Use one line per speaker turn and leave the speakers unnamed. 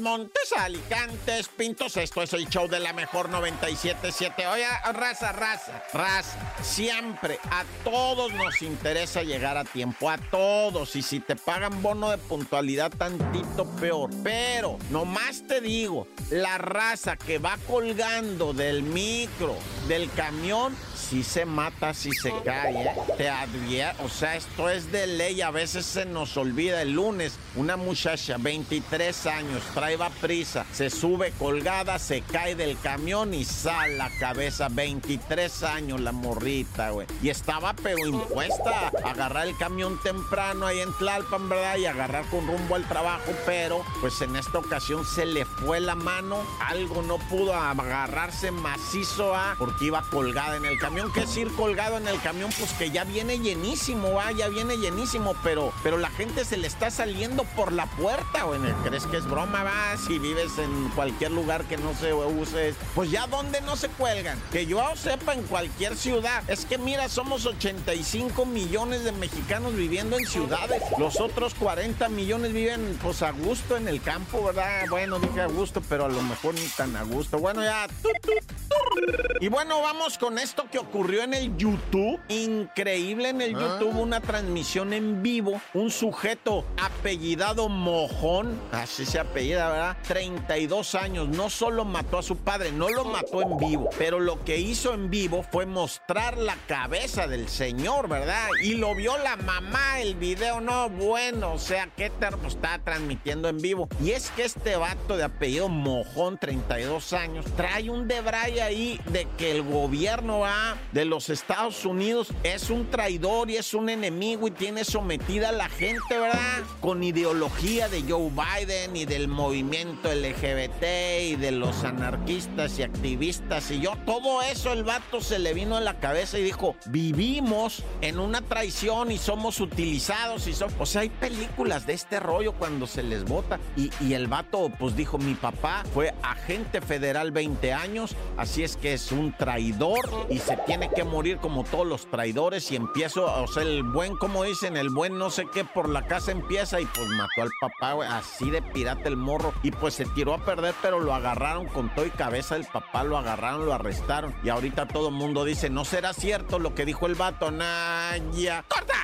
Montes, Alicantes, Pintos. Esto es el show de la mejor 977. Oye, raza, raza, raza. Siempre a todos nos interesa llegar a tiempo, a todos. Y si te pagan bono de puntualidad, tantito peor. Pero, nomás te digo, la raza que va colgando del micro, del camión, si se mata, si se cae, ¿eh? te advierto. O sea, esto es de ley. A veces se nos olvida. El lunes, una muchacha, 23 años, trae prisa, se sube colgada, se cae del camión y sale la cabeza. 23 años la morrita, güey. Y estaba pero impuesta a agarrar el camión temprano ahí en Tlalpan, ¿verdad? Y agarrar con rumbo al trabajo, pero pues en esta ocasión se le fue la mano. Algo no pudo agarrarse macizo a porque iba colgada en el camión. ¿Qué es ir colgado en el camión? Pues que ya viene llenísimo, va, ya viene llenísimo, pero, pero la gente se le está saliendo por la puerta, güey. ¿Crees que es broma, va? si vives en cualquier lugar que no se use, pues ya donde no se cuelgan. Que yo sepa en cualquier ciudad. Es que mira, somos 85 millones de mexicanos viviendo en ciudades. Los otros 40 millones viven pues a gusto en el campo, ¿verdad? Bueno, dije a gusto, pero a lo mejor ni tan a gusto. Bueno, ya. Y bueno, vamos con esto que ocurrió en el YouTube. Increíble en el ah. YouTube, una transmisión en vivo. Un sujeto apellidado Mojón, así se apellida, ¿verdad? 32 años, no solo mató a su padre, no lo mató en vivo, pero lo que hizo en vivo fue mostrar la cabeza del señor, ¿verdad? Y lo vio la mamá, el video, no, bueno, o sea, qué termo está transmitiendo en vivo. Y es que este vato de apellido Mojón, 32 años, trae un debray ahí de que el gobierno A de los Estados Unidos es un traidor y es un enemigo y tiene sometida a la gente, ¿verdad? Con ideología de Joe Biden y del movimiento LGBT y de los anarquistas y activistas. Y yo, todo eso el vato se le vino a la cabeza y dijo, vivimos en una traición y somos utilizados y son, o sea, hay películas de este rollo cuando se les vota. Y, y el vato pues dijo, mi papá fue agente federal 20 años, así es que es un traidor y se tiene que morir como todos los traidores y empiezo, o sea, el buen, como dicen, el buen no sé qué por la casa empieza y pues mató al papá, así de pirata el morro y pues se tiró a perder, pero lo agarraron con todo y cabeza el papá, lo agarraron, lo arrestaron y ahorita todo el mundo dice, no será cierto lo que dijo el vato, Naya. ¡Corta!